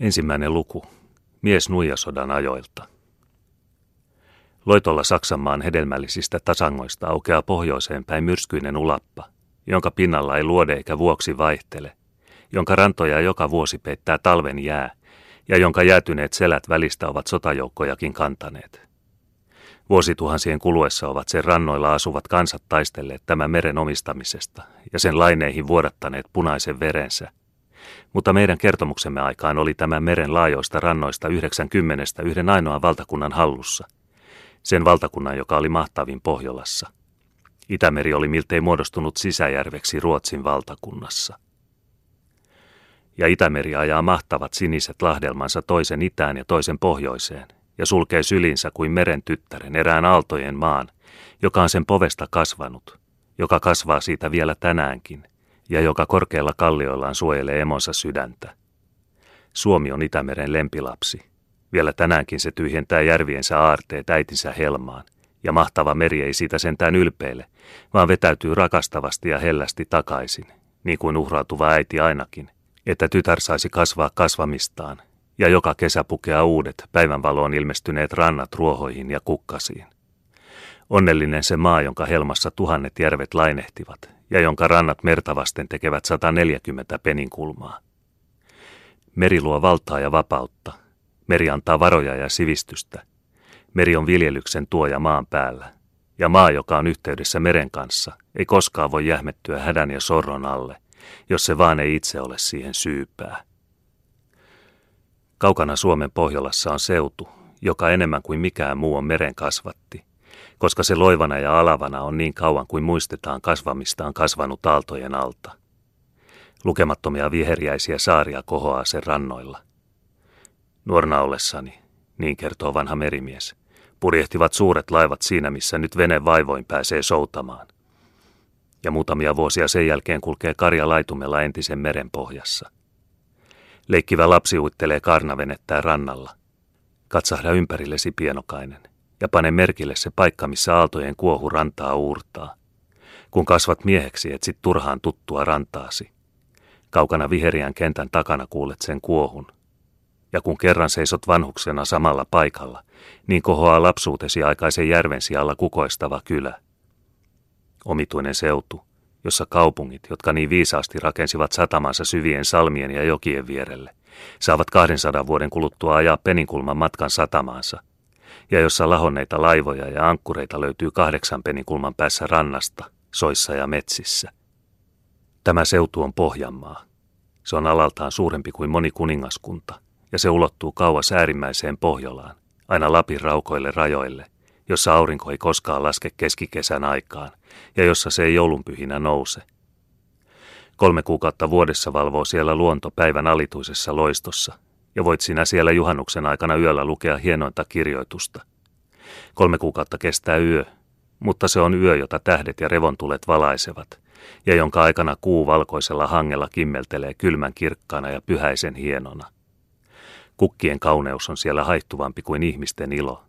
Ensimmäinen luku. Mies nuijasodan ajoilta. Loitolla Saksanmaan hedelmällisistä tasangoista aukeaa pohjoiseen päin myrskyinen ulappa, jonka pinnalla ei luode eikä vuoksi vaihtele, jonka rantoja joka vuosi peittää talven jää ja jonka jäätyneet selät välistä ovat sotajoukkojakin kantaneet. Vuosituhansien kuluessa ovat sen rannoilla asuvat kansat taistelleet tämän meren omistamisesta ja sen laineihin vuodattaneet punaisen verensä, mutta meidän kertomuksemme aikaan oli tämän meren laajoista rannoista 90 yhden ainoan valtakunnan hallussa. Sen valtakunnan, joka oli mahtavin Pohjolassa. Itämeri oli miltei muodostunut sisäjärveksi Ruotsin valtakunnassa. Ja Itämeri ajaa mahtavat siniset lahdelmansa toisen itään ja toisen pohjoiseen, ja sulkee sylinsä kuin meren tyttären erään aaltojen maan, joka on sen povesta kasvanut, joka kasvaa siitä vielä tänäänkin – ja joka korkealla kallioillaan suojelee emonsa sydäntä. Suomi on Itämeren lempilapsi. Vielä tänäänkin se tyhjentää järviensä aarteet äitinsä helmaan, ja mahtava meri ei siitä sentään ylpeile, vaan vetäytyy rakastavasti ja hellästi takaisin, niin kuin uhrautuva äiti ainakin, että tytär saisi kasvaa kasvamistaan, ja joka kesä pukea uudet päivänvaloon ilmestyneet rannat ruohoihin ja kukkasiin. Onnellinen se maa, jonka helmassa tuhannet järvet lainehtivat, ja jonka rannat mertavasten tekevät 140 peninkulmaa. Meri luo valtaa ja vapautta. Meri antaa varoja ja sivistystä. Meri on viljelyksen tuoja maan päällä. Ja maa, joka on yhteydessä meren kanssa, ei koskaan voi jähmettyä hädän ja sorron alle, jos se vaan ei itse ole siihen syypää. Kaukana Suomen Pohjolassa on seutu, joka enemmän kuin mikään muu on meren kasvatti koska se loivana ja alavana on niin kauan kuin muistetaan kasvamistaan kasvanut aaltojen alta. Lukemattomia viheriäisiä saaria kohoaa sen rannoilla. Nuorna ollessani, niin kertoo vanha merimies, purjehtivat suuret laivat siinä, missä nyt vene vaivoin pääsee soutamaan. Ja muutamia vuosia sen jälkeen kulkee karja laitumella entisen meren pohjassa. Leikkivä lapsi uittelee karnavenettää rannalla. Katsahda ympärillesi pienokainen ja pane merkille se paikka, missä aaltojen kuohu rantaa uurtaa. Kun kasvat mieheksi, etsit turhaan tuttua rantaasi. Kaukana viheriän kentän takana kuulet sen kuohun. Ja kun kerran seisot vanhuksena samalla paikalla, niin kohoaa lapsuutesi aikaisen järven sijalla kukoistava kylä. Omituinen seutu, jossa kaupungit, jotka niin viisaasti rakensivat satamansa syvien salmien ja jokien vierelle, saavat 200 vuoden kuluttua ajaa peninkulman matkan satamaansa, ja jossa lahonneita laivoja ja ankkureita löytyy kahdeksan penikulman päässä rannasta, soissa ja metsissä. Tämä seutu on Pohjanmaa. Se on alaltaan suurempi kuin moni kuningaskunta, ja se ulottuu kauas äärimmäiseen Pohjolaan, aina Lapin raukoille rajoille, jossa aurinko ei koskaan laske keskikesän aikaan, ja jossa se ei joulunpyhinä nouse. Kolme kuukautta vuodessa valvoo siellä luonto päivän alituisessa loistossa, ja voit sinä siellä juhannuksen aikana yöllä lukea hienointa kirjoitusta. Kolme kuukautta kestää yö, mutta se on yö, jota tähdet ja revontulet valaisevat, ja jonka aikana kuu valkoisella hangella kimmeltelee kylmän kirkkaana ja pyhäisen hienona. Kukkien kauneus on siellä haihtuvampi kuin ihmisten ilo.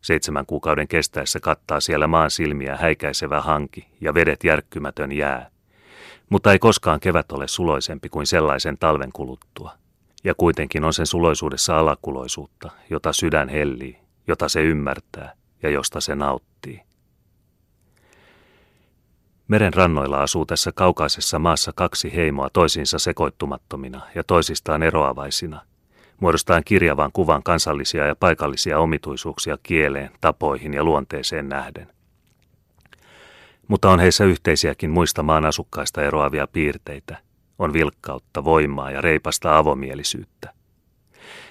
Seitsemän kuukauden kestäessä kattaa siellä maan silmiä häikäisevä hanki ja vedet järkkymätön jää. Mutta ei koskaan kevät ole suloisempi kuin sellaisen talven kuluttua. Ja kuitenkin on sen suloisuudessa alakuloisuutta, jota sydän hellii, jota se ymmärtää ja josta se nauttii. Meren rannoilla asuu tässä kaukaisessa maassa kaksi heimoa toisiinsa sekoittumattomina ja toisistaan eroavaisina, muodostaen kirjavan kuvan kansallisia ja paikallisia omituisuuksia kieleen, tapoihin ja luonteeseen nähden. Mutta on heissä yhteisiäkin muista maan asukkaista eroavia piirteitä – on vilkkautta, voimaa ja reipasta avomielisyyttä.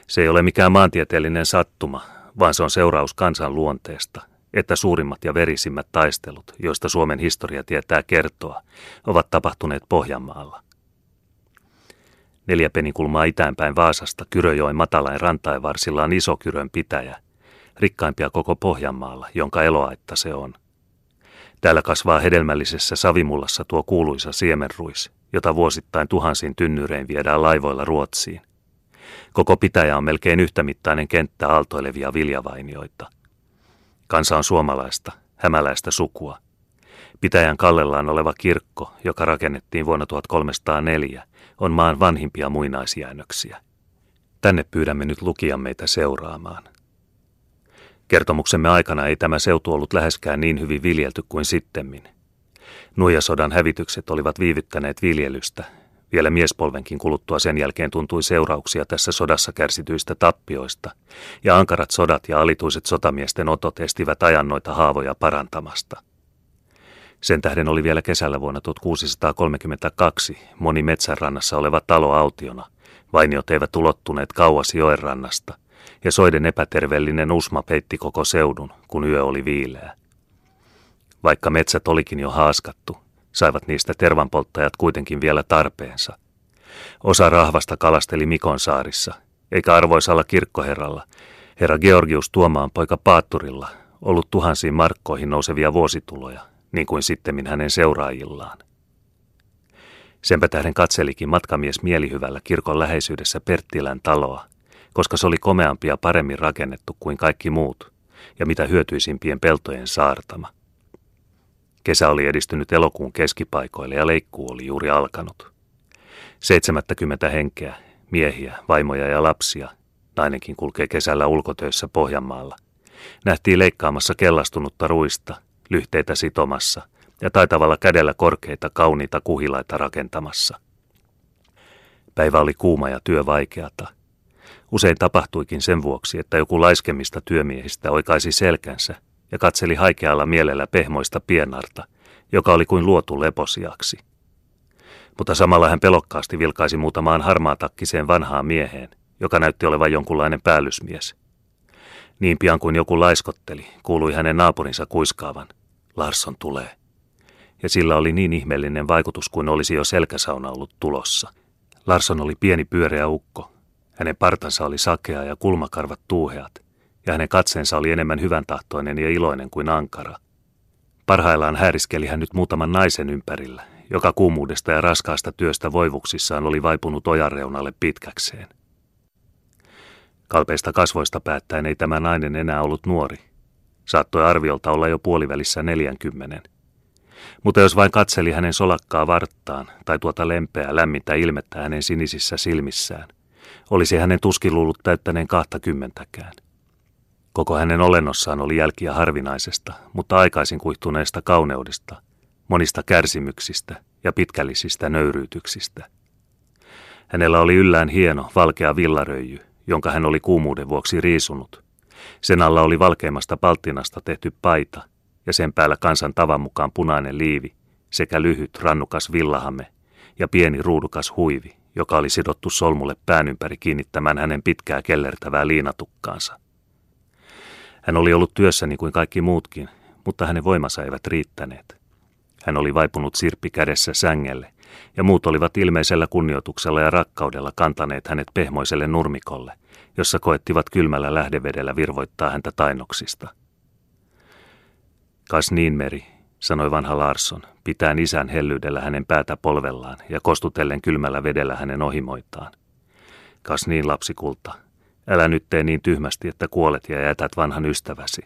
Se ei ole mikään maantieteellinen sattuma, vaan se on seuraus kansan luonteesta, että suurimmat ja verisimmät taistelut, joista Suomen historia tietää kertoa, ovat tapahtuneet Pohjanmaalla. Neljä penikulmaa itäänpäin Vaasasta Kyröjoen matalain rantaivarsilla on iso Kyrön pitäjä, rikkaimpia koko Pohjanmaalla, jonka eloaitta se on. Täällä kasvaa hedelmällisessä savimullassa tuo kuuluisa siemenruis, jota vuosittain tuhansin tynnyrein viedään laivoilla Ruotsiin. Koko pitäjä on melkein yhtämittainen kenttä aaltoilevia viljavainioita. Kansa on suomalaista, hämäläistä sukua. Pitäjän kallellaan oleva kirkko, joka rakennettiin vuonna 1304, on maan vanhimpia muinaisjäännöksiä. Tänne pyydämme nyt lukijan meitä seuraamaan. Kertomuksemme aikana ei tämä seutu ollut läheskään niin hyvin viljelty kuin sittemmin. Nuijasodan hävitykset olivat viivyttäneet viljelystä. Vielä miespolvenkin kuluttua sen jälkeen tuntui seurauksia tässä sodassa kärsityistä tappioista, ja ankarat sodat ja alituiset sotamiesten otot estivät ajan noita haavoja parantamasta. Sen tähden oli vielä kesällä vuonna 1632 moni metsänrannassa oleva talo autiona. Vainiot eivät ulottuneet kauas joen rannasta, ja soiden epäterveellinen usma peitti koko seudun, kun yö oli viileä. Vaikka metsät olikin jo haaskattu, saivat niistä tervanpolttajat kuitenkin vielä tarpeensa. Osa rahvasta kalasteli Mikon saarissa, eikä arvoisalla kirkkoherralla, herra Georgius Tuomaan poika Paatturilla, ollut tuhansiin markkoihin nousevia vuosituloja, niin kuin sittemmin hänen seuraajillaan. Senpä tähden katselikin matkamies mielihyvällä kirkon läheisyydessä Perttilän taloa, koska se oli komeampi ja paremmin rakennettu kuin kaikki muut, ja mitä hyötyisimpien peltojen saartama. Kesä oli edistynyt elokuun keskipaikoille ja leikkuu oli juuri alkanut. 70 henkeä, miehiä, vaimoja ja lapsia, nainenkin kulkee kesällä ulkotöissä Pohjanmaalla, nähtiin leikkaamassa kellastunutta ruista, lyhteitä sitomassa ja taitavalla kädellä korkeita kauniita kuhilaita rakentamassa. Päivä oli kuuma ja työ vaikeata – Usein tapahtuikin sen vuoksi, että joku laiskemista työmiehistä oikaisi selkänsä ja katseli haikealla mielellä pehmoista pienarta, joka oli kuin luotu leposiaksi. Mutta samalla hän pelokkaasti vilkaisi muutamaan harmaatakkiseen vanhaan mieheen, joka näytti olevan jonkunlainen päällysmies. Niin pian kuin joku laiskotteli, kuului hänen naapurinsa kuiskaavan. Larsson tulee. Ja sillä oli niin ihmeellinen vaikutus kuin olisi jo selkäsauna ollut tulossa. Larsson oli pieni pyöreä ukko, hänen partansa oli sakea ja kulmakarvat tuuheat, ja hänen katseensa oli enemmän hyvän tahtoinen ja iloinen kuin ankara. Parhaillaan häiriskeli hän nyt muutaman naisen ympärillä, joka kuumuudesta ja raskaasta työstä voivuksissaan oli vaipunut ojan reunalle pitkäkseen. Kalpeista kasvoista päättäen ei tämä nainen enää ollut nuori. Saattoi arviolta olla jo puolivälissä neljänkymmenen. Mutta jos vain katseli hänen solakkaa varttaan tai tuota lempeää lämmintä ilmettä hänen sinisissä silmissään – olisi hänen tuskin luullut täyttäneen kahtakymmentäkään. Koko hänen olennossaan oli jälkiä harvinaisesta, mutta aikaisin kuihtuneesta kauneudesta, monista kärsimyksistä ja pitkällisistä nöyryytyksistä. Hänellä oli yllään hieno, valkea villaröijy, jonka hän oli kuumuuden vuoksi riisunut. Sen alla oli valkeimmasta palttinasta tehty paita ja sen päällä kansan tavan mukaan punainen liivi sekä lyhyt rannukas villahame ja pieni ruudukas huivi, joka oli sidottu solmulle pään ympäri kiinnittämään hänen pitkää kellertävää liinatukkaansa. Hän oli ollut työssä niin kuin kaikki muutkin, mutta hänen voimansa eivät riittäneet. Hän oli vaipunut sirppi kädessä sängelle, ja muut olivat ilmeisellä kunnioituksella ja rakkaudella kantaneet hänet pehmoiselle nurmikolle, jossa koettivat kylmällä lähdevedellä virvoittaa häntä tainoksista. Kas niin meri, sanoi vanha Larsson, pitään isän hellyydellä hänen päätä polvellaan ja kostutellen kylmällä vedellä hänen ohimoitaan. Kas niin lapsikulta, älä nyt tee niin tyhmästi, että kuolet ja jätät vanhan ystäväsi.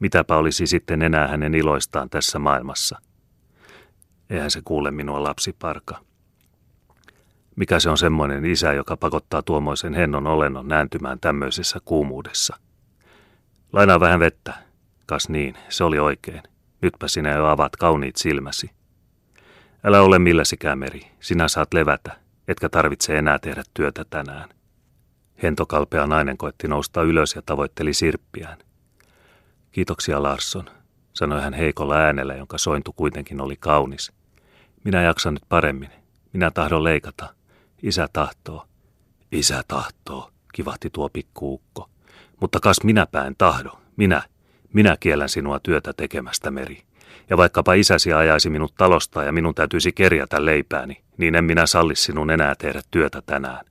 Mitäpä olisi sitten enää hänen iloistaan tässä maailmassa? Eihän se kuule minua lapsiparka. Mikä se on semmoinen isä, joka pakottaa tuommoisen hennon olennon nääntymään tämmöisessä kuumuudessa? Lainaa vähän vettä. Kas niin, se oli oikein. Nytpä sinä jo avaat kauniit silmäsi. Älä ole milläsikään meri, sinä saat levätä, etkä tarvitse enää tehdä työtä tänään. Hentokalpea nainen koetti nousta ylös ja tavoitteli sirppiään. Kiitoksia Larsson, sanoi hän heikolla äänellä, jonka sointu kuitenkin oli kaunis. Minä jaksan nyt paremmin. Minä tahdon leikata. Isä tahtoo. Isä tahtoo, kivahti tuo pikkuukko. Mutta kas minäpä en tahdo. Minä, minä kiellän sinua työtä tekemästä, Meri. Ja vaikkapa isäsi ajaisi minut talosta ja minun täytyisi kerjätä leipääni, niin en minä salli sinun enää tehdä työtä tänään.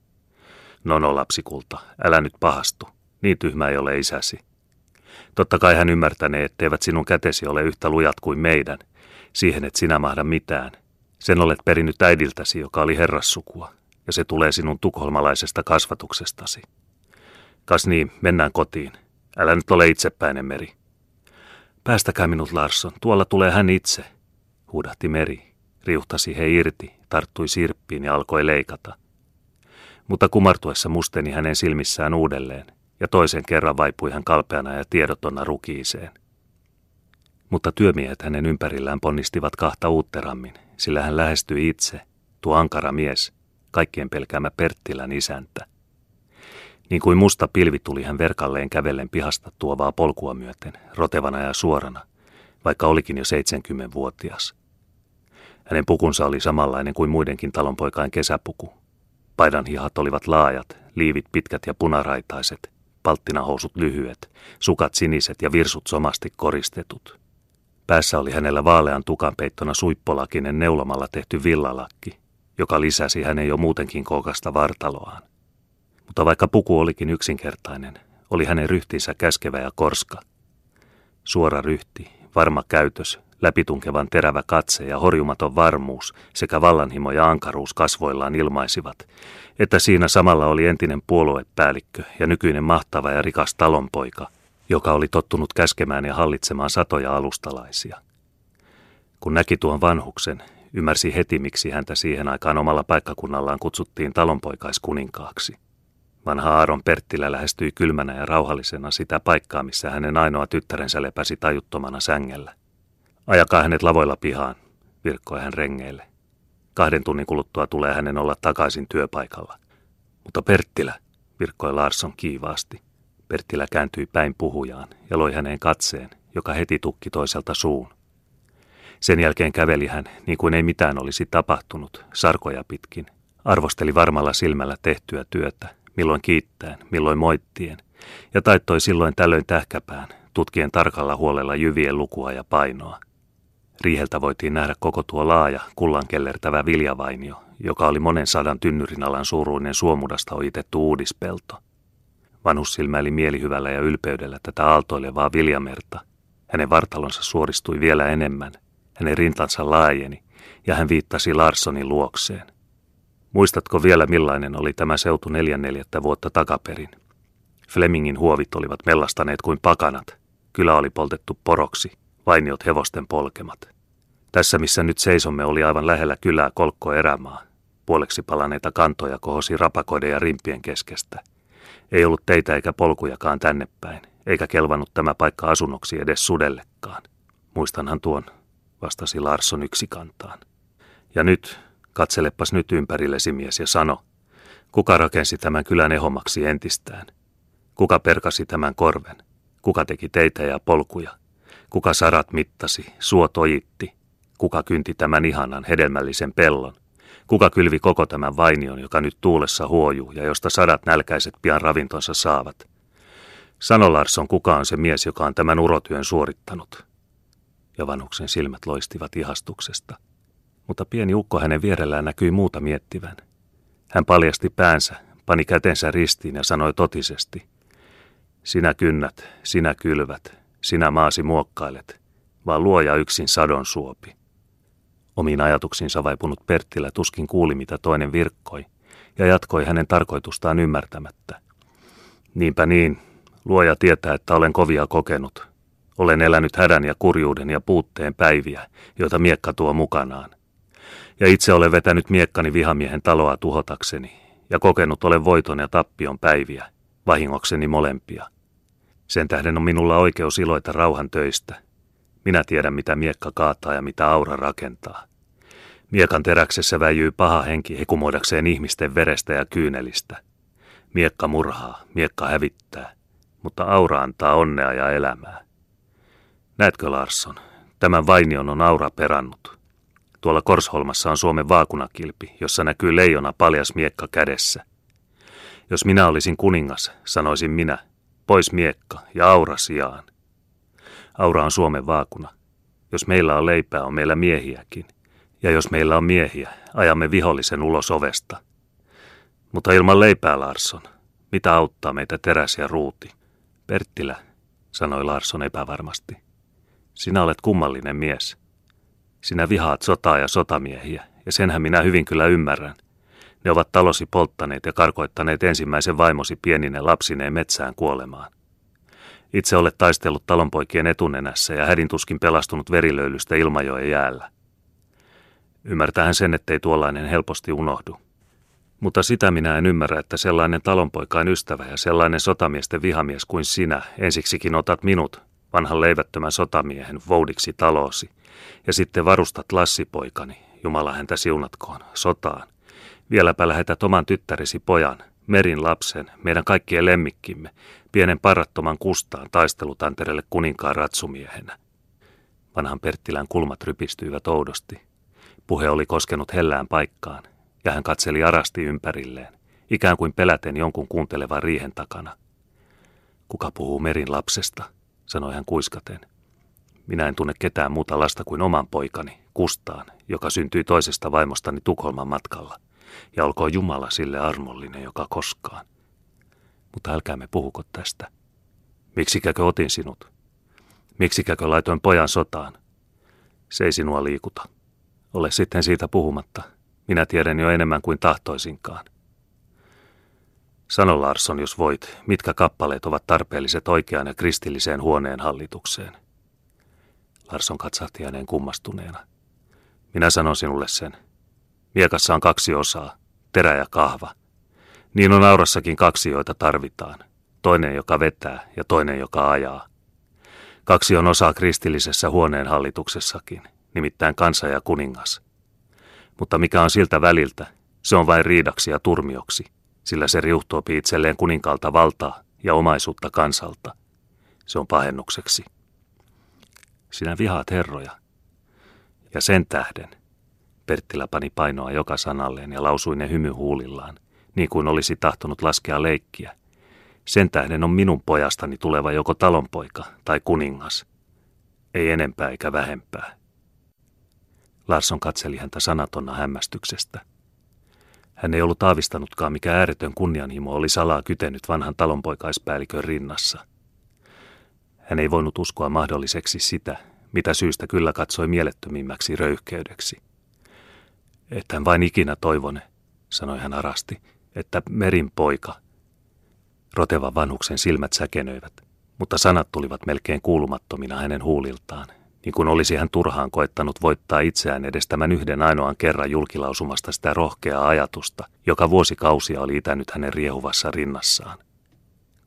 No no, lapsikulta, älä nyt pahastu. Niin tyhmä ei ole isäsi. Totta kai hän ymmärtänee, etteivät sinun kätesi ole yhtä lujat kuin meidän. Siihen et sinä mahda mitään. Sen olet perinnyt äidiltäsi, joka oli herrassukua, ja se tulee sinun tukholmalaisesta kasvatuksestasi. Kas niin, mennään kotiin. Älä nyt ole itsepäinen, Meri. Päästäkää minut, Larsson, tuolla tulee hän itse, huudahti Meri. Riuhtasi he irti, tarttui sirppiin ja alkoi leikata. Mutta kumartuessa musteni hänen silmissään uudelleen, ja toisen kerran vaipui hän kalpeana ja tiedotonna rukiiseen. Mutta työmiehet hänen ympärillään ponnistivat kahta uutterammin, sillä hän lähestyi itse, tuo ankara mies, kaikkien pelkäämä Perttilän isäntä. Niin kuin musta pilvi tuli hän verkalleen kävellen pihasta tuovaa polkua myöten, rotevana ja suorana, vaikka olikin jo 70-vuotias. Hänen pukunsa oli samanlainen kuin muidenkin talonpoikain kesäpuku. Paidan hihat olivat laajat, liivit pitkät ja punaraitaiset, palttinahousut lyhyet, sukat siniset ja virsut somasti koristetut. Päässä oli hänellä vaalean tukan peittona suippolakinen neulomalla tehty villalakki, joka lisäsi hänen jo muutenkin kookasta vartaloaan. Mutta vaikka puku olikin yksinkertainen, oli hänen ryhtinsä käskevä ja korska. Suora ryhti, varma käytös, läpitunkevan terävä katse ja horjumaton varmuus sekä vallanhimo ja ankaruus kasvoillaan ilmaisivat, että siinä samalla oli entinen puoluepäällikkö ja nykyinen mahtava ja rikas talonpoika, joka oli tottunut käskemään ja hallitsemaan satoja alustalaisia. Kun näki tuon vanhuksen, ymmärsi heti, miksi häntä siihen aikaan omalla paikkakunnallaan kutsuttiin talonpoikaiskuninkaaksi. Vanha Aaron Perttilä lähestyi kylmänä ja rauhallisena sitä paikkaa, missä hänen ainoa tyttärensä lepäsi tajuttomana sängellä. Ajakaa hänet lavoilla pihaan, virkkoi hän rengeille. Kahden tunnin kuluttua tulee hänen olla takaisin työpaikalla. Mutta Perttilä, virkkoi Larsson kiivaasti. Perttilä kääntyi päin puhujaan ja loi häneen katseen, joka heti tukki toiselta suun. Sen jälkeen käveli hän, niin kuin ei mitään olisi tapahtunut, sarkoja pitkin. Arvosteli varmalla silmällä tehtyä työtä, milloin kiittäen, milloin moittien, ja taittoi silloin tällöin tähkäpään, tutkien tarkalla huolella jyvien lukua ja painoa. Riiheltä voitiin nähdä koko tuo laaja, kullankellertävä viljavainio, joka oli monen sadan tynnyrin alan suuruinen suomudasta ojitettu uudispelto. Vanhus silmäili mielihyvällä ja ylpeydellä tätä aaltoilevaa viljamerta. Hänen vartalonsa suoristui vielä enemmän, hänen rintansa laajeni, ja hän viittasi Larssonin luokseen. Muistatko vielä millainen oli tämä seutu neljän neljättä vuotta takaperin? Flemingin huovit olivat mellastaneet kuin pakanat. Kylä oli poltettu poroksi, vainiot hevosten polkemat. Tässä missä nyt seisomme oli aivan lähellä kylää kolkko erämaa. Puoleksi palaneita kantoja kohosi rapakoiden ja rimpien keskestä. Ei ollut teitä eikä polkujakaan tänne päin, eikä kelvannut tämä paikka asunnoksi edes sudellekaan. Muistanhan tuon, vastasi Larsson yksi kantaan. Ja nyt, katselepas nyt ympärillesi mies ja sano, kuka rakensi tämän kylän ehommaksi entistään? Kuka perkasi tämän korven? Kuka teki teitä ja polkuja? Kuka sarat mittasi, suot ojitti? Kuka kynti tämän ihanan hedelmällisen pellon? Kuka kylvi koko tämän vainion, joka nyt tuulessa huojuu ja josta sadat nälkäiset pian ravintonsa saavat? Sano Larsson, kuka on se mies, joka on tämän urotyön suorittanut? Ja vanhuksen silmät loistivat ihastuksesta. Mutta pieni ukko hänen vierellään näkyi muuta miettivän. Hän paljasti päänsä, pani kätensä ristiin ja sanoi totisesti. Sinä kynnät, sinä kylvät, sinä maasi muokkailet, vaan luoja yksin sadon suopi. Omiin ajatuksiinsa vaipunut Perttilä tuskin kuuli, mitä toinen virkkoi, ja jatkoi hänen tarkoitustaan ymmärtämättä. Niinpä niin, luoja tietää, että olen kovia kokenut. Olen elänyt hädän ja kurjuuden ja puutteen päiviä, joita miekka tuo mukanaan. Ja itse olen vetänyt miekkani vihamiehen taloa tuhotakseni, ja kokenut olen voiton ja tappion päiviä, vahingokseni molempia – sen tähden on minulla oikeus iloita rauhan töistä. Minä tiedän, mitä miekka kaataa ja mitä aura rakentaa. Miekan teräksessä väijyy paha henki hekumoidakseen ihmisten verestä ja kyynelistä. Miekka murhaa, miekka hävittää, mutta aura antaa onnea ja elämää. Näetkö Larsson, tämän vainion on aura perannut. Tuolla Korsholmassa on Suomen vaakunakilpi, jossa näkyy leijona paljas miekka kädessä. Jos minä olisin kuningas, sanoisin minä, Pois miekka ja aura sijaan. Aura on Suomen vaakuna. Jos meillä on leipää, on meillä miehiäkin. Ja jos meillä on miehiä, ajamme vihollisen ulos ovesta. Mutta ilman leipää, Larsson, mitä auttaa meitä teräs ja ruuti? Perttilä, sanoi Larsson epävarmasti. Sinä olet kummallinen mies. Sinä vihaat sotaa ja sotamiehiä, ja senhän minä hyvin kyllä ymmärrän. Ne ovat talosi polttaneet ja karkoittaneet ensimmäisen vaimosi pieninen lapsineen metsään kuolemaan. Itse olet taistellut talonpoikien etunenässä ja hädintuskin pelastunut verilöylystä Ilmajoen jäällä. Ymmärtähän sen, ettei tuollainen helposti unohdu. Mutta sitä minä en ymmärrä, että sellainen talonpoikain ystävä ja sellainen sotamiesten vihamies kuin sinä ensiksikin otat minut, vanhan leivättömän sotamiehen, voudiksi taloosi, ja sitten varustat Lassipoikani, Jumala häntä siunatkoon, sotaan. Vieläpä lähetät oman tyttärisi pojan, Merin lapsen, meidän kaikkien lemmikkimme, pienen parattoman kustaan taistelutantereelle kuninkaan ratsumiehenä. Vanhan Perttilän kulmat rypistyivät oudosti. Puhe oli koskenut hellään paikkaan, ja hän katseli arasti ympärilleen, ikään kuin peläten jonkun kuuntelevan riihen takana. Kuka puhuu Merin lapsesta, sanoi hän kuiskaten. Minä en tunne ketään muuta lasta kuin oman poikani, Kustaan, joka syntyi toisesta vaimostani Tukholman matkalla. Ja olkoon Jumala sille armollinen, joka koskaan. Mutta älkäämme puhuko tästä. Miksikäkö otin sinut? Miksikäkö laitoin pojan sotaan? Se ei sinua liikuta. Ole sitten siitä puhumatta. Minä tiedän jo enemmän kuin tahtoisinkaan. Sano Larsson, jos voit, mitkä kappaleet ovat tarpeelliset oikeaan ja kristilliseen huoneen hallitukseen. Larsson katsahti hänen kummastuneena. Minä sanon sinulle sen. Miekassa on kaksi osaa, terä ja kahva. Niin on aurassakin kaksi, joita tarvitaan. Toinen, joka vetää ja toinen, joka ajaa. Kaksi on osaa kristillisessä huoneen hallituksessakin, nimittäin kansa ja kuningas. Mutta mikä on siltä väliltä, se on vain riidaksi ja turmioksi, sillä se riuhtoopi itselleen kuninkaalta valtaa ja omaisuutta kansalta. Se on pahennukseksi. Sinä vihaat herroja. Ja sen tähden, Perttilä pani painoa joka sanalleen ja lausui ne hymyhuulillaan, niin kuin olisi tahtonut laskea leikkiä. Sen tähden on minun pojastani tuleva joko talonpoika tai kuningas. Ei enempää eikä vähempää. Larsson katseli häntä sanatonna hämmästyksestä. Hän ei ollut aavistanutkaan, mikä ääretön kunnianhimo oli salaa kytenyt vanhan talonpoikaispäällikön rinnassa. Hän ei voinut uskoa mahdolliseksi sitä, mitä syystä kyllä katsoi mielettömimmäksi röyhkeydeksi. Et hän vain ikinä toivone, sanoi hän arasti, että merin poika. Rotevan vanhuksen silmät säkenöivät, mutta sanat tulivat melkein kuulumattomina hänen huuliltaan, niin kuin olisi hän turhaan koettanut voittaa itseään edes tämän yhden ainoan kerran julkilausumasta sitä rohkeaa ajatusta, joka vuosikausia oli itänyt hänen riehuvassa rinnassaan.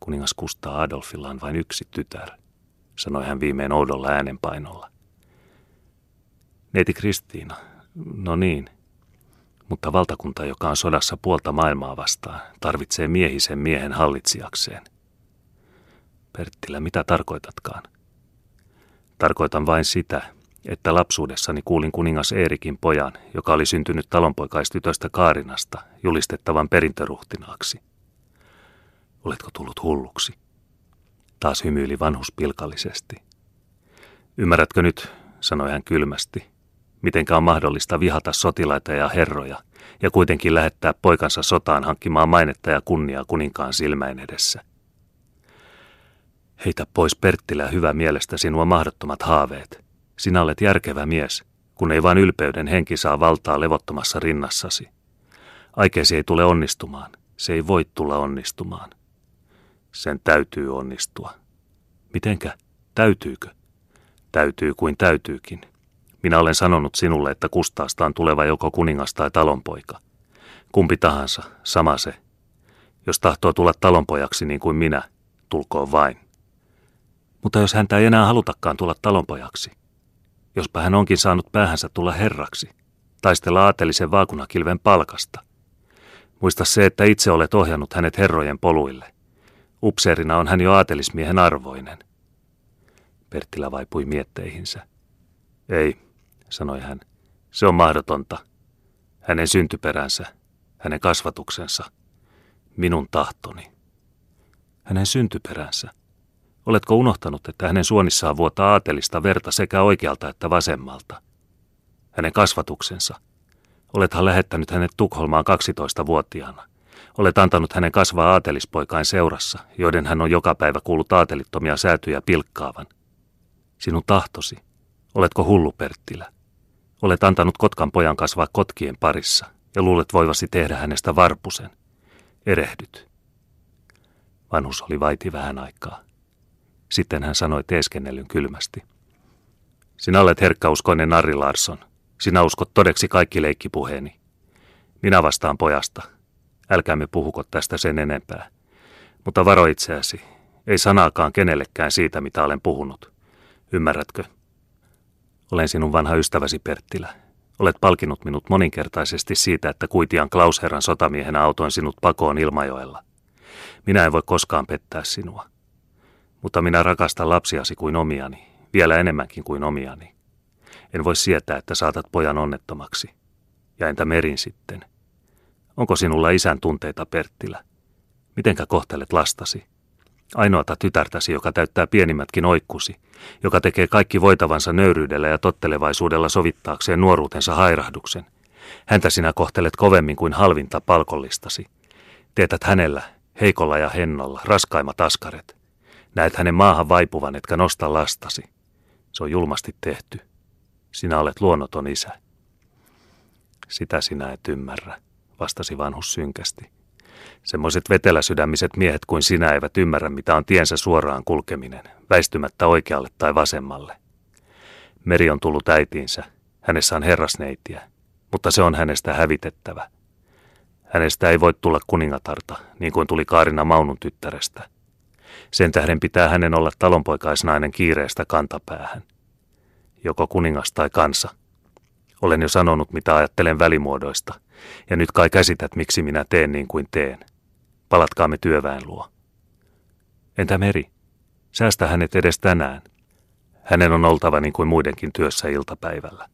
Kuningas Kustaa Adolfilla on vain yksi tytär, sanoi hän viimein oudolla äänenpainolla. Neiti Kristiina, no niin, mutta valtakunta, joka on sodassa puolta maailmaa vastaan, tarvitsee miehisen miehen hallitsijakseen. Perttilä, mitä tarkoitatkaan? Tarkoitan vain sitä, että lapsuudessani kuulin kuningas Eerikin pojan, joka oli syntynyt talonpoikaistytöstä Kaarinasta, julistettavan perintöruhtinaaksi. Oletko tullut hulluksi? Taas hymyili vanhus pilkallisesti. Ymmärrätkö nyt, sanoi hän kylmästi, mitenkä on mahdollista vihata sotilaita ja herroja ja kuitenkin lähettää poikansa sotaan hankkimaan mainetta ja kunniaa kuninkaan silmäin edessä. Heitä pois Perttilä hyvä mielestä sinua mahdottomat haaveet. Sinä olet järkevä mies, kun ei vain ylpeyden henki saa valtaa levottomassa rinnassasi. Aikeesi ei tule onnistumaan. Se ei voi tulla onnistumaan. Sen täytyy onnistua. Mitenkä? Täytyykö? Täytyy kuin täytyykin. Minä olen sanonut sinulle, että Kustaasta on tuleva joko kuningas tai talonpoika. Kumpi tahansa, sama se. Jos tahtoo tulla talonpojaksi niin kuin minä, tulkoon vain. Mutta jos häntä ei enää halutakaan tulla talonpojaksi, jospa hän onkin saanut päähänsä tulla herraksi, taistella aatelisen vaakunakilven palkasta. Muista se, että itse olet ohjannut hänet herrojen poluille. Upseerina on hän jo aatelismiehen arvoinen. Perttilä vaipui mietteihinsä. Ei, sanoi hän. Se on mahdotonta. Hänen syntyperänsä, hänen kasvatuksensa, minun tahtoni. Hänen syntyperänsä. Oletko unohtanut, että hänen suonissaan vuotaa aatelista verta sekä oikealta että vasemmalta? Hänen kasvatuksensa. Olethan lähettänyt hänet Tukholmaan 12-vuotiaana. Olet antanut hänen kasvaa aatelispoikain seurassa, joiden hän on joka päivä kuullut aatelittomia säätyjä pilkkaavan. Sinun tahtosi. Oletko hullu, Perttilä? Olet antanut kotkan pojan kasvaa kotkien parissa ja luulet voivasi tehdä hänestä varpusen. Erehdyt. Vanhus oli vaiti vähän aikaa. Sitten hän sanoi teeskennellyn kylmästi. Sinä olet herkkäuskoinen Narri Larsson. Sinä uskot todeksi kaikki leikkipuheeni. Minä vastaan pojasta. Älkäämme puhuko tästä sen enempää. Mutta varo itseäsi. Ei sanaakaan kenellekään siitä, mitä olen puhunut. Ymmärrätkö? Olen sinun vanha ystäväsi Perttilä. Olet palkinut minut moninkertaisesti siitä, että Kuitian Klausherran sotamiehenä autoin sinut pakoon Ilmajoella. Minä en voi koskaan pettää sinua. Mutta minä rakastan lapsiasi kuin omiani, vielä enemmänkin kuin omiani. En voi sietää, että saatat pojan onnettomaksi. Ja entä Merin sitten? Onko sinulla isän tunteita, Perttilä? Mitenkä kohtelet lastasi? Ainoata tytärtäsi, joka täyttää pienimmätkin oikkusi, joka tekee kaikki voitavansa nöyryydellä ja tottelevaisuudella sovittaakseen nuoruutensa hairahduksen. Häntä sinä kohtelet kovemmin kuin halvinta palkollistasi. Teetät hänellä, heikolla ja hennolla, raskaimmat askaret. Näet hänen maahan vaipuvan, etkä nosta lastasi. Se on julmasti tehty. Sinä olet luonnoton isä. Sitä sinä et ymmärrä, vastasi vanhus synkästi. Semmoiset veteläsydämiset miehet kuin sinä eivät ymmärrä, mitä on tiensä suoraan kulkeminen, väistymättä oikealle tai vasemmalle. Meri on tullut äitiinsä, hänessä on herrasneitiä, mutta se on hänestä hävitettävä. Hänestä ei voi tulla kuningatarta, niin kuin tuli Kaarina Maunun tyttärestä. Sen tähden pitää hänen olla talonpoikaisnainen kiireestä kantapäähän. Joko kuningas tai kansa. Olen jo sanonut, mitä ajattelen välimuodoista, ja nyt kai käsität, miksi minä teen niin kuin teen. Palatkaamme työväen luo. Entä Meri? Säästä hänet edes tänään. Hänen on oltava niin kuin muidenkin työssä iltapäivällä.